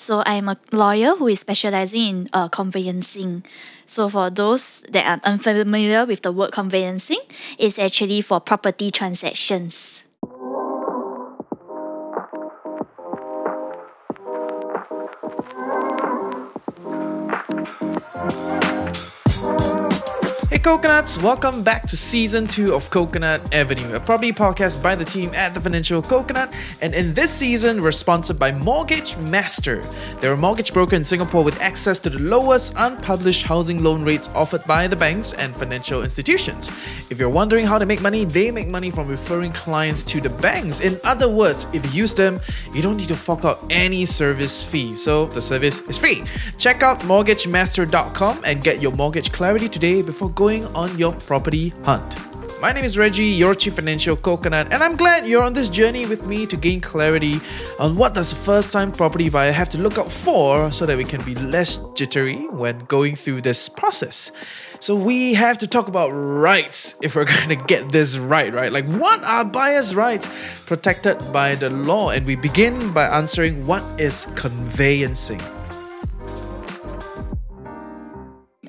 So I'm a lawyer who is specializing in uh, conveyancing. So for those that are unfamiliar with the word conveyancing, it's actually for property transactions. Coconuts, welcome back to season two of Coconut Avenue, a property podcast by the team at the Financial Coconut. And in this season, we're sponsored by Mortgage Master. They're a mortgage broker in Singapore with access to the lowest unpublished housing loan rates offered by the banks and financial institutions. If you're wondering how to make money, they make money from referring clients to the banks. In other words, if you use them, you don't need to fork out any service fee. So the service is free. Check out mortgagemaster.com and get your mortgage clarity today before going going on your property hunt. My name is Reggie, your Chief Financial Coconut, and I'm glad you're on this journey with me to gain clarity on what does a first-time property buyer have to look out for so that we can be less jittery when going through this process. So we have to talk about rights if we're going to get this right, right? Like what are buyers' rights protected by the law? And we begin by answering what is conveyancing.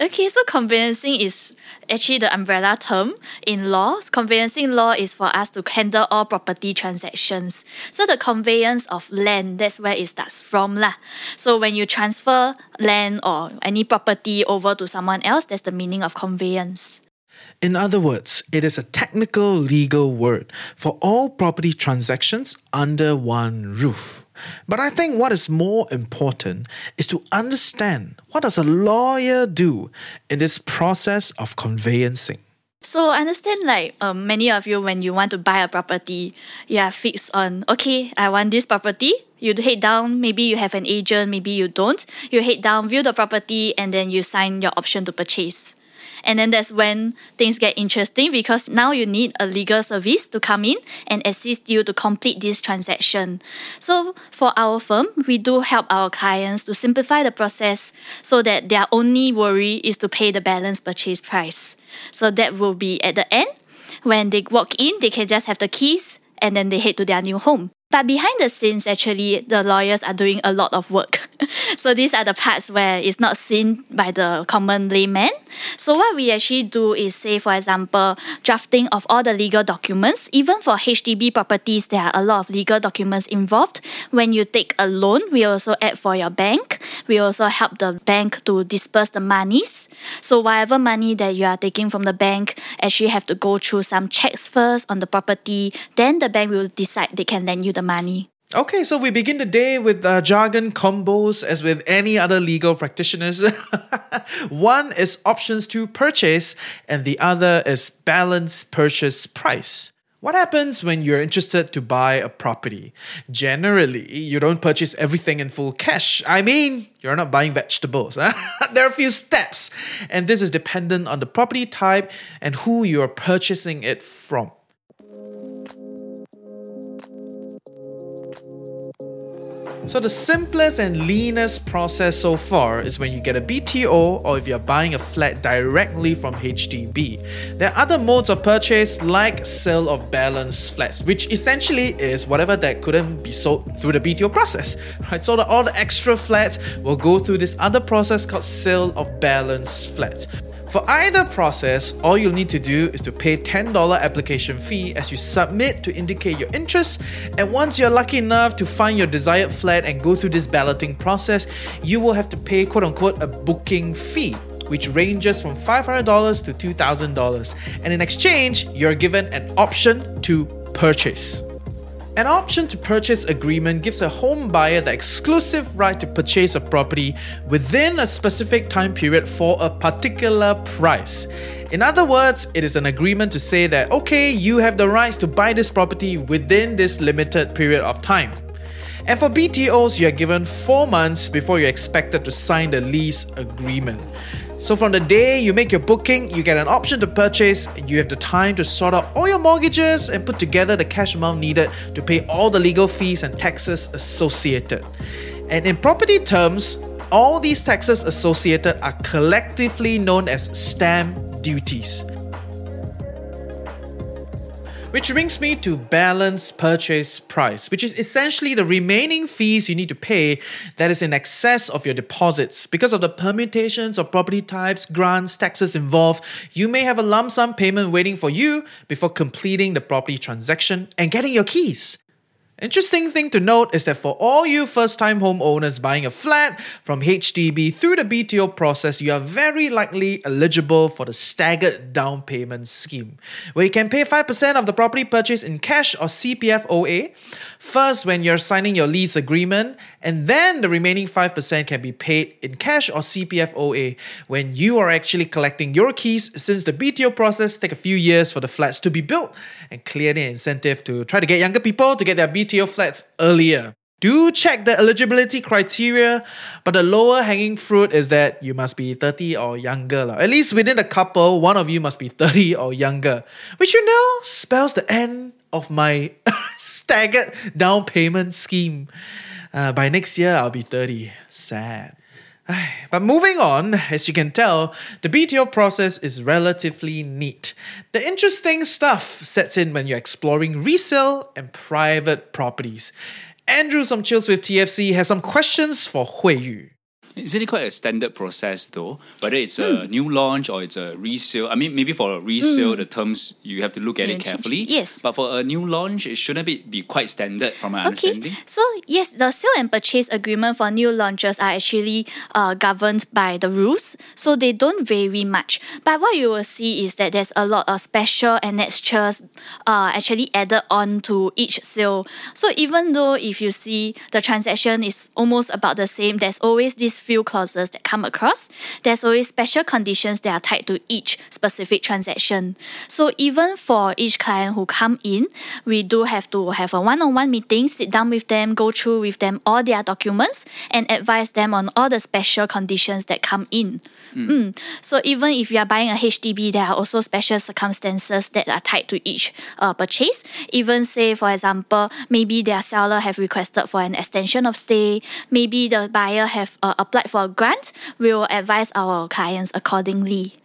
Okay, so conveyancing is actually the umbrella term in law. Conveyancing law is for us to handle all property transactions. So the conveyance of land, that's where it starts from lah. So when you transfer land or any property over to someone else, that's the meaning of conveyance. In other words, it is a technical legal word for all property transactions under one roof. But I think what is more important is to understand what does a lawyer do in this process of conveyancing. So I understand like um, many of you when you want to buy a property, you are fixed on okay, I want this property. You head down, maybe you have an agent, maybe you don't. You head down, view the property, and then you sign your option to purchase. And then that's when things get interesting because now you need a legal service to come in and assist you to complete this transaction. So for our firm, we do help our clients to simplify the process so that their only worry is to pay the balance purchase price. So that will be at the end. When they walk in, they can just have the keys and then they head to their new home. But behind the scenes, actually, the lawyers are doing a lot of work. so these are the parts where it's not seen by the common layman. So what we actually do is say, for example, drafting of all the legal documents. Even for HDB properties, there are a lot of legal documents involved. When you take a loan, we also add for your bank. We also help the bank to disperse the monies. So whatever money that you are taking from the bank, actually have to go through some checks first on the property. Then the bank will decide they can lend you the the money. Okay, so we begin the day with uh, jargon combos as with any other legal practitioners. One is options to purchase, and the other is balance purchase price. What happens when you're interested to buy a property? Generally, you don't purchase everything in full cash. I mean, you're not buying vegetables. there are a few steps, and this is dependent on the property type and who you're purchasing it from. So the simplest and leanest process so far is when you get a BTO or if you're buying a flat directly from HDB. There are other modes of purchase like sale of balance flats, which essentially is whatever that couldn't be sold through the BTO process. Right? So the, all the extra flats will go through this other process called sale of balance flats. For either process, all you'll need to do is to pay $10 application fee as you submit to indicate your interest. And once you're lucky enough to find your desired flat and go through this balloting process, you will have to pay quote unquote a booking fee which ranges from $500 to $2,000. And in exchange, you're given an option to purchase. An option to purchase agreement gives a home buyer the exclusive right to purchase a property within a specific time period for a particular price. In other words, it is an agreement to say that, okay, you have the rights to buy this property within this limited period of time. And for BTOs, you are given four months before you're expected to sign the lease agreement. So from the day you make your booking, you get an option to purchase, you have the time to sort out all your mortgages and put together the cash amount needed to pay all the legal fees and taxes associated. And in property terms, all these taxes associated are collectively known as stamp duties. Which brings me to balance purchase price, which is essentially the remaining fees you need to pay that is in excess of your deposits. Because of the permutations of property types, grants, taxes involved, you may have a lump sum payment waiting for you before completing the property transaction and getting your keys. Interesting thing to note is that for all you first time homeowners buying a flat from HDB through the BTO process, you are very likely eligible for the staggered down payment scheme, where you can pay 5% of the property purchase in cash or CPF OA, first when you're signing your lease agreement, and then the remaining 5% can be paid in cash or CPF OA when you are actually collecting your keys since the BTO process take a few years for the flats to be built and clearly an incentive to try to get younger people to get their BTO flats earlier. Do check the eligibility criteria, but the lower hanging fruit is that you must be 30 or younger. At least within a couple, one of you must be 30 or younger, which you know spells the end of my staggered down payment scheme. Uh, by next year, I'll be 30. Sad. But moving on, as you can tell, the BTO process is relatively neat. The interesting stuff sets in when you're exploring resale and private properties. Andrew from Chills with TFC has some questions for Hui Yu. Isn't it quite a standard process though? Whether it's a new launch or it's a resale. I mean, maybe for a resale, the terms you have to look at You it change- carefully. yes. But for a new launch, it shouldn't be, be quite standard from my Okay, understanding. so yes, the sale and purchase agreement for new launches are actually uh, governed by the rules, so they don't vary much. But what you will see is that there's a lot of special annexures uh, actually added on to each sale. So even though if you see the transaction is almost about the same, there's always these few clauses that come across. There's always special conditions that are tied to each specific transaction. So even for each client who come in, we do have to have a one-on-one meeting, sit down with them, go through with them all their documents, and advise them on all the special conditions that come in. Mm. So even if you are buying a HDB, there are also special circumstances that are tied to each uh, purchase. Even say, for example, maybe their seller have requested for an extension of stay, maybe the buyer have uh, applied for a grant, we will advise our clients accordingly.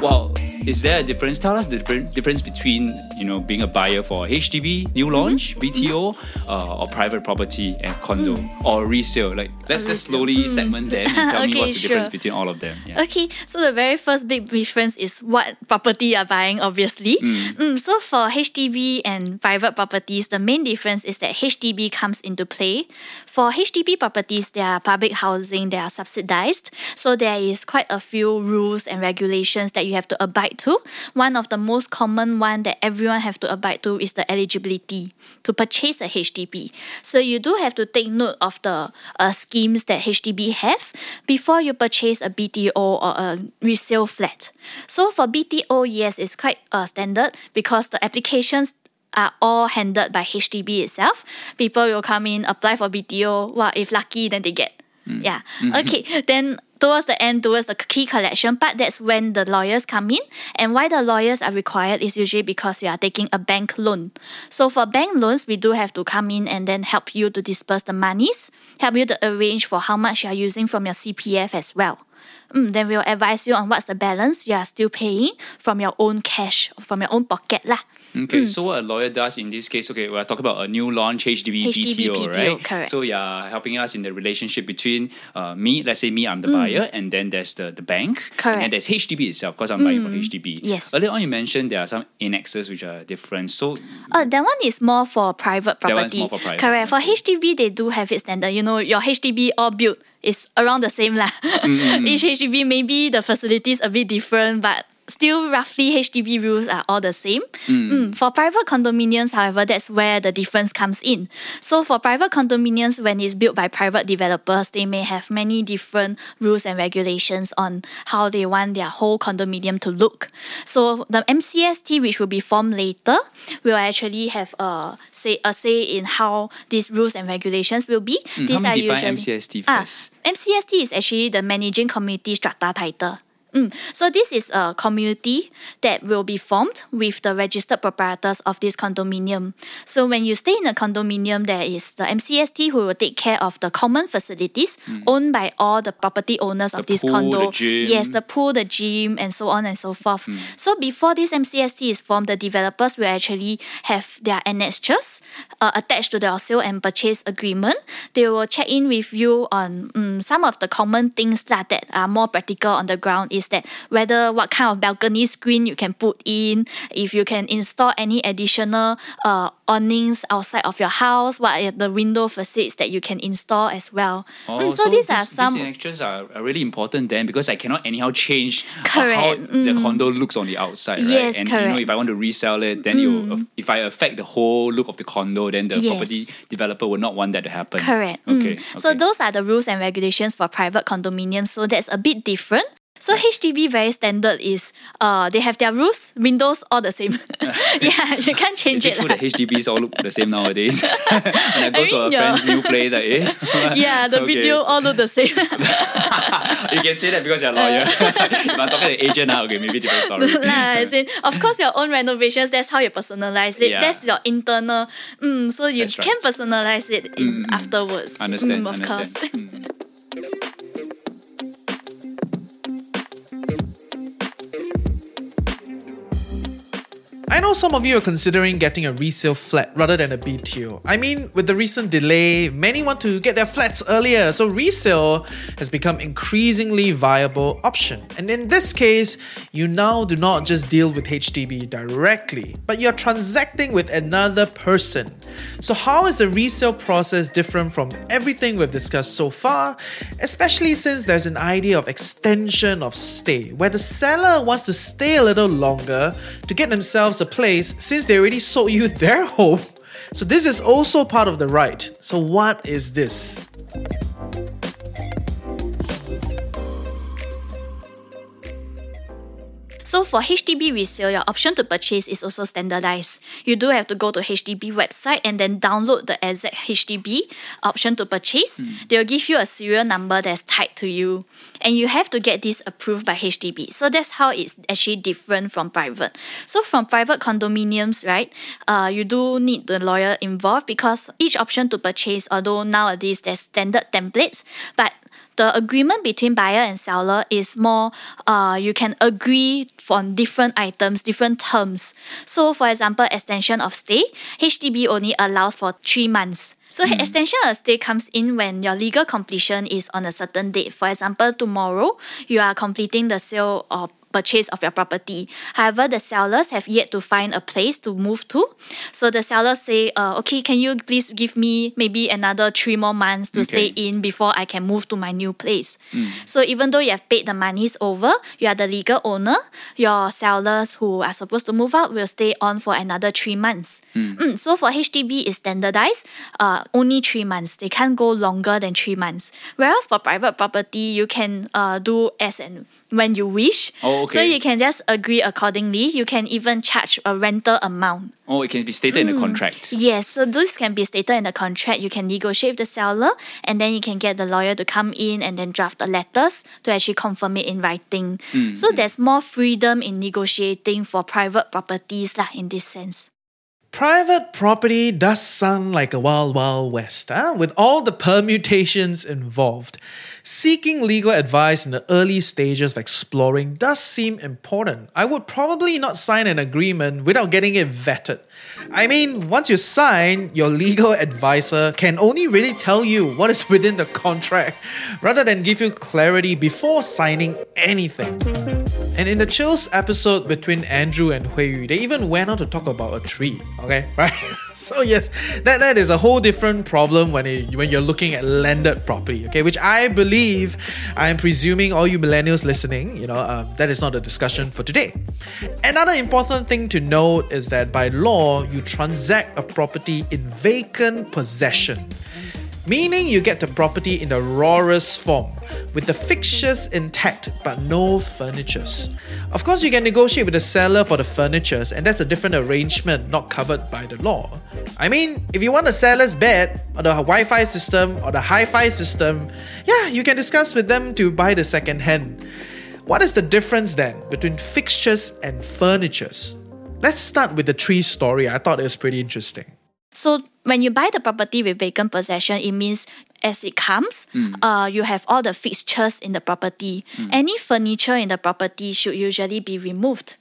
Well, is there a difference? Tell us the difference between you know being a buyer for HDB, new launch, BTO, uh, or private property and condo, or resale. Like let's just slowly segment them and tell me Okay, what's the difference between all of them. Yeah. Okay, so the very first big difference is what property you're buying, obviously. Mm, so for HDB and private properties, the main difference is that HDB comes into play. For HDB properties, they are public housing, they are subsidized. So there is quite a few rules and regulations that you have to abide to. One of the most common one that everyone have to abide to is the eligibility to purchase a HDB. So you do have to take note of the uh, schemes that HDB have before you purchase a BTO or a resale flat. So for BTO, yes, it's quite uh, standard because the applications are all handled by HDB itself. People will come in, apply for BTO. Well, if lucky, then they get. Yeah. Okay. Then towards the end, towards the key collection part, that's when the lawyers come in. And why the lawyers are required is usually because you are taking a bank loan. So for bank loans, we do have to come in and then help you to disperse the monies, help you to arrange for how much you are using from your CPF as well. Mm, then we'll advise you on what's the balance you are still paying from your own cash, from your own pocket lah. Okay, so what a lawyer does in this case, okay, we're talking about a new launch HDB, HDB BTO, BTO, right? correct. So you're helping us in the relationship between uh, me, let's say me, I'm the buyer, and then there's the, the bank. And then Correct. Mm. there's HDB itself, because I'm buying for HDB. yes. Earlier on, you mentioned there are some annexes which are different. So Uh, that one is more for private property. That one's more for private, Correct. For. HDB, they do have it standard. You know, your HDB all built is around the same lah. Mm, mm, mm. Each HDB maybe the facilities a bit different, but still roughly HDB rules are all the same. Mm, For private condominiums, however, that's where the difference comes in. So for private condominiums, when it's built by private developers, they may have many different rules and regulations on how they want their whole condominium to look. So the MCST, which will be formed later, will actually have a say a say in how these rules and regulations will be. Mm, these me are define usually MCST Ah, first. MCST is actually the managing committee strata title. Mm. So this is a community that will be formed with the registered proprietors of this condominium. So when you stay in a condominium, there is the MCST who will take care of the common facilities owned by all the property owners of Hmm. This pool, condo. the gym. Yes, the pool, the gym, and so on and so forth. Hmm. So before this MCST is formed, the developers will actually have their annexures uh, attached to their sale and purchase agreement. They will check in with you on mm, some of the common things that, that are more practical on the ground is that whether what kind of balcony screen you can put in, if you can install any additional uh, awnings outside of your house, what are the window facades that you can install as well. Oh, Mm, so, these are these- some These actions are, are really important then because I cannot anyhow change Correct, how the condo looks on the outside, right? Yes, and you know. Mm. if I want to resell it, then you if I affect the whole look of the condo, then the Yes. property developer will not want that to happen. Correct. Mm. Okay. So those are the rules and regulations for private condominiums. So that's a bit different. So HDB very standard is uh they have their rules, windows all the same. yeah, you can't change it it. true lah. that HDBs all look the same nowadays? when I go I to a mean, yeah. friend's new place, like, eh? yeah, the Okay. video all look the same. you can say that because you're a lawyer. if I'm talking to an agent, ah, okay, maybe different story. lah, as in, of course, your own renovations. That's how you personalize it. Yeah. That's your internal. Mm, so you That's can right. personalize it in, afterwards. Understand, Mm, of understand. course. I know some of you are considering getting a resale flat rather than a BTO. I mean, with the recent delay, many want to get their flats earlier, so resale has become increasingly viable option. And in this case, you now do not just deal with HDB directly, but you're transacting with another person. So how is the resale process different from everything we've discussed so far, especially since there's an idea of extension of stay, where the seller wants to stay a little longer to get themselves a place since they already sold you their home. So this is also part of the right. So what is this? So for HDB resale, your option to purchase is also standardized. You do have to go to HDB website and then download the exact HDB option to purchase. They'll give you a serial number that's tied to you. And you have to get this approved by HDB. So that's how it's actually different from private. So from private condominiums, right, uh, you do need the lawyer involved because each option to purchase, although nowadays there's standard templates, but the agreement between buyer and seller is more uh, you can agree on different items, different terms. So, for example, extension of stay, HDB only allows for three months. So, extension of stay comes in when your legal completion is on a certain date. For example, tomorrow you are completing the sale or purchase of your property. However, the sellers have yet to find a place to move to. So the sellers say, uh, okay, can you please give me maybe another three more months to stay in before I can move to my new place. So even though you have paid the monies over, you are the legal owner, your sellers who are supposed to move out will stay on for another three months. Mm, so for HDB is standardized, uh, only three months. They can't go longer than three months. Whereas for private property, you can uh, do as and when you wish. Oh, So you can just agree accordingly. You can even charge a rental amount. Oh, it can be stated in the hmm. contract. Yes, so this can be stated in the contract. You can negotiate with the seller and then you can get the lawyer to come in and then draft the letters to actually confirm it in writing. Hmm, so there's more freedom in negotiating for private properties lah, in this sense. Private property does sound like a wild, wild west, huh? with all the permutations involved. Seeking legal advice in the early stages of exploring does seem important. I would probably not sign an agreement without getting it vetted. I mean, once you sign, your legal advisor can only really tell you what is within the contract rather than give you clarity before signing anything. And in the Chills episode between Andrew and Hui Yu, they even went on to talk about a tree. Okay, right? So yes, that, that is a whole different problem when it, when you're looking at landed property. Okay, which I believe, I am presuming all you millennials listening, you know, um, that is not a discussion for today. Another important thing to note is that by law, you transact a property in vacant possession meaning you get the property in the rawest form, with the fixtures intact but no furnitures. Of course, you can negotiate with the seller for the furnitures, and that's a different arrangement not covered by the law. I mean, if you want the seller's bed, or the Wi Fi system, or the hi fi system, yeah, you can discuss with them to buy the second hand. What is the difference then between fixtures and furnitures? Let's start with the tree story. I thought it was pretty interesting. So when you buy the property with vacant possession, it means as it comes, uh, you have all the fixtures in the property. Any furniture in the property should usually be removed.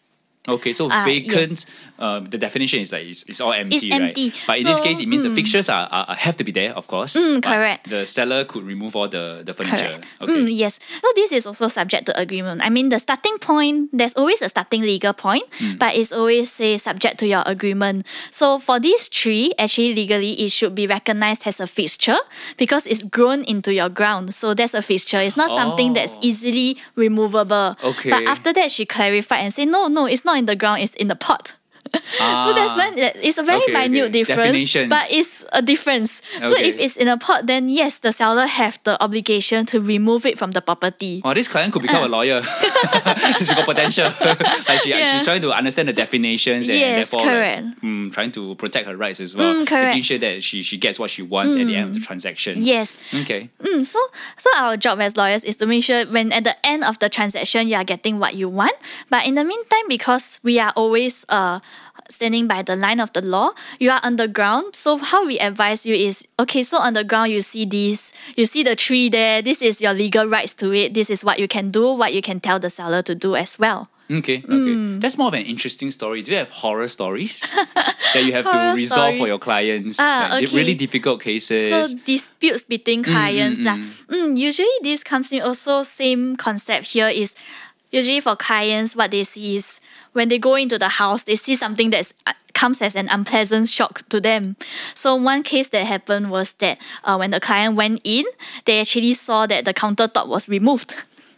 Okay, so Ah, vacant. yes. Uh, the definition is like it's, it's all empty, It's empty. right? But in this case, it means the mm. fixtures are, are have to be there, of course. Mm, correct. The seller could remove all the the furniture. Correct. Okay. Mm, yes. So this is also subject to agreement. I mean, the starting point, there's always a starting legal point, Mm. but it's always say subject to your agreement. So for this tree, actually legally, it should be recognized as a fixture because it's grown into your ground. So that's a fixture. It's not something that's Oh. easily removable. Okay. But after that, she clarified and said, no, no, it's not in the ground, is in the pot. So that's Ah. when it's a very Okay, okay. minute difference, but it's a difference. So if it's in a pot, then yes, the seller have the obligation to remove it from the property. Oh, this client could become a lawyer. she's got potential. like she, Uh. Yeah. she's trying to understand the definitions and Yes, therefore like, mm, trying to protect her rights as well. Mm, correct. Making sure that she, she gets what she wants at the end of the transaction. Yes. Okay. Mm, so so our job as lawyers is to make sure when at the end of the transaction you are getting what you want. But in the meantime, because we are always uh standing by the line of the law, you are underground. So how we advise you is okay, so on the ground you see this, you see the tree there, this is your legal rights to it, this is what you can do, what you can tell the seller to do as well. Okay, okay. Mm. That's more of an interesting story. Do you have horror stories that you have to resolve for your clients? Ah, Like, di- Really difficult cases. So disputes between clients mm, lah. Mm, usually this comes in also same concept here is usually for clients what they see is when they go into the house they see something that uh, comes as an unpleasant shock to them. So one case that happened was that uh, when the client went in, they actually saw that the countertop was removed.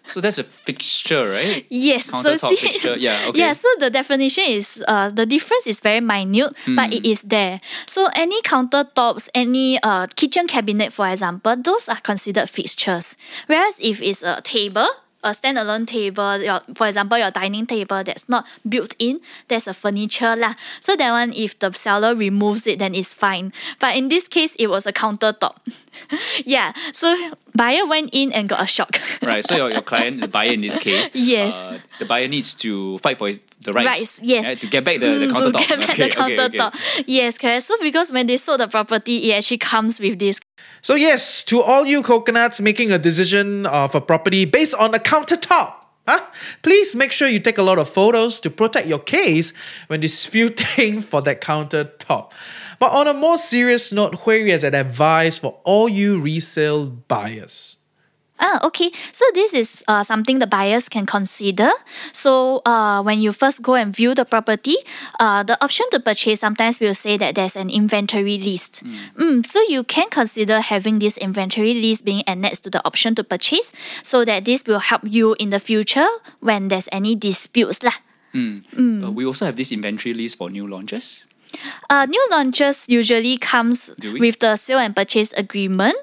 so that's a fixture, right? Yes, so Countertop see, fixture, yeah, okay. yeah. So the definition is uh the difference is very minute, but Hmm. it is there. So any countertops, any uh kitchen cabinet, for example, those are considered fixtures. Whereas if it's a table. A standalone table, your, for example, your dining table that's not built in, that's a furniture lah. So that one, if the seller removes it, then it's fine. But in this case, it was a countertop. yeah. So buyer went in and got a shock. Right. So your, your client, the buyer in this case, Yes. uh, the buyer needs to fight for his, the rights, Rights, yes. right, to get back the, the Mm, countertop. To get back Okay, the okay, okay. countertop. Yes, correct. So because when they sold the property, it actually comes with this. So, yes, to all you coconuts making a decision of a property based on a countertop, huh? please make sure you take a lot of photos to protect your case when disputing for that countertop. But on a more serious note, Hui has an advice for all you resale buyers. Ah, okay. So this is uh, something the buyers can consider. So uh, when you first go and view the property, uh, the option to purchase sometimes will say that there's an inventory list. Mm, so you can consider having this inventory list being annexed to the option to purchase, so that this will help you in the future when there's any disputes lah. Uh, we also have this inventory list for new launches. Uh, new launches usually comes with the sale and purchase agreement.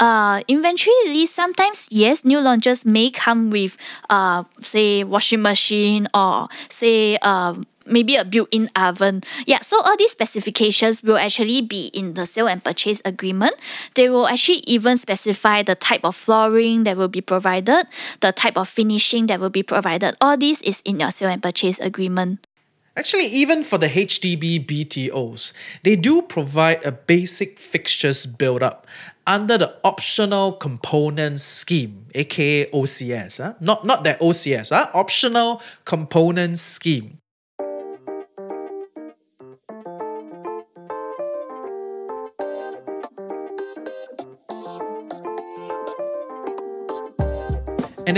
Uh, inventory list sometimes yes, new launches may come with uh say washing machine or say um maybe a built-in oven. Yeah, so all these specifications will actually be in the sale and purchase agreement. They will actually even specify the type of flooring that will be provided, the type of finishing that will be provided. All this is in your sale and purchase agreement. Actually, even for the HDB BTOs, they do provide a basic fixtures build up under the optional components scheme, aka OCS. huh? Ah. Not, not that OCS, huh? Ah. optional components scheme.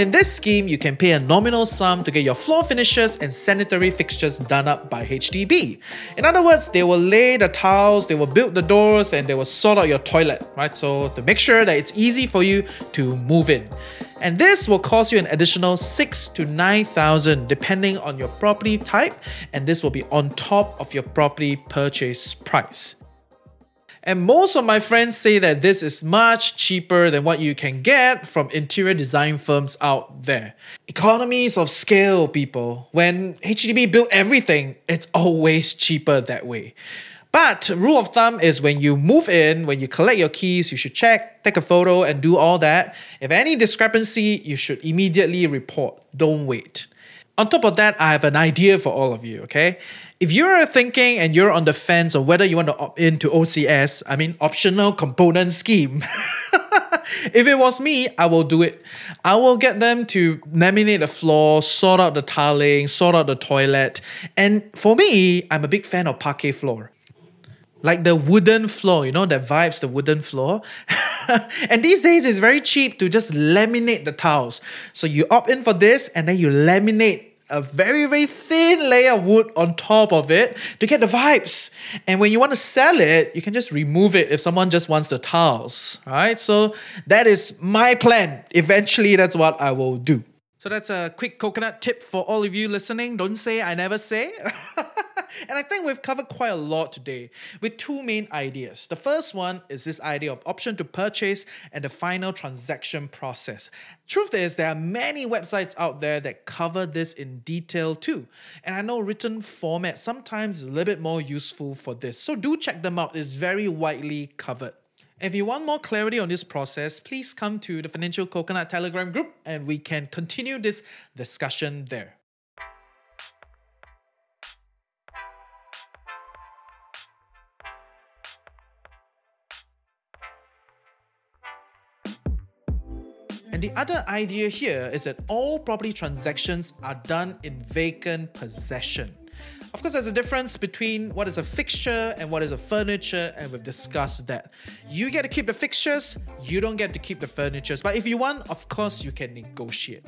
And in this scheme, you can pay a nominal sum to get your floor finishes and sanitary fixtures done up by HDB. In other words, they will lay the tiles, they will build the doors, and they will sort out your toilet, right? So to make sure that it's easy for you to move in. And this will cost you an additional six to nine thousand depending on your property type, and this will be on top of your property purchase price. And most of my friends say that this is much cheaper than what you can get from interior design firms out there. Economies of scale, people. When HDB built everything, it's always cheaper that way. But rule of thumb is when you move in, when you collect your keys, you should check, take a photo, and do all that. If any discrepancy, you should immediately report. Don't wait. On top of that, I have an idea for all of you, okay? If you're thinking and you're on the fence on whether you want to opt into OCS, I mean optional component scheme. if it was me, I will do it. I will get them to laminate the floor, sort out the tiling, sort out the toilet. And for me, I'm a big fan of parquet floor. Like the wooden floor, you know, that vibes the wooden floor. and these days it's very cheap to just laminate the tiles. So you opt in for this and then you laminate a very, very thin layer of wood on top of it to get the vibes. And when you want to sell it, you can just remove it if someone just wants the tiles. Right, so that is my plan. Eventually, that's what I will do. So that's a quick coconut tip for all of you listening. Don't say I never say. and I think we've covered quite a lot today with two main ideas. The first one is this idea of option to purchase and the final transaction process. Truth is, there are many websites out there that cover this in detail too. And I know written format sometimes is a little bit more useful for this. So do check them out, it's very widely covered. If you want more clarity on this process, please come to the Financial Coconut Telegram group and we can continue this discussion there. And the other idea here is that all property transactions are done in vacant possession. Of course, there's a difference between what is a fixture and what is a furniture, and we've discussed that. You get to keep the fixtures, you don't get to keep the furnitures. But if you want, of course, you can negotiate.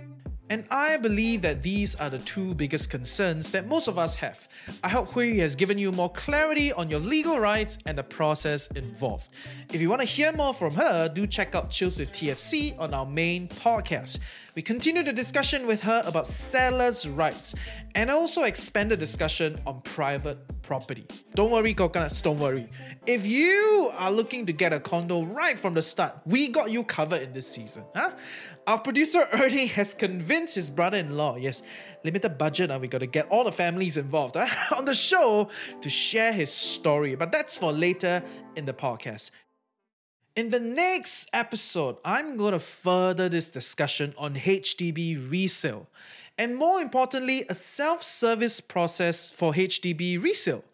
And I believe that these are the two biggest concerns that most of us have. I hope Hui has given you more clarity on your legal rights and the process involved. If you want to hear more from her, do check out Chills with TFC on our main podcast. We continue the discussion with her about sellers' rights and also expand the discussion on private property. Don't worry, coconuts, don't worry. If you are looking to get a condo right from the start, we got you covered in this season. Huh? Our producer Ernie has convinced his brother-in-law, yes, limited budget, and we got to get all the families involved huh, on the show to share his story. But that's for later in the podcast. In the next episode, I'm going to further this discussion on HDB resale and more importantly, a self service process for HDB resale.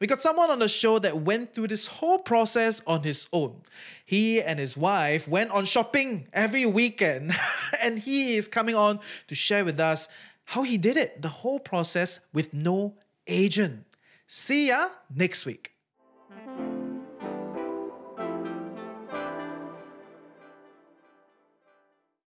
We got someone on the show that went through this whole process on his own. He and his wife went on shopping every weekend, and he is coming on to share with us how he did it, the whole process with no agent. See ya next week.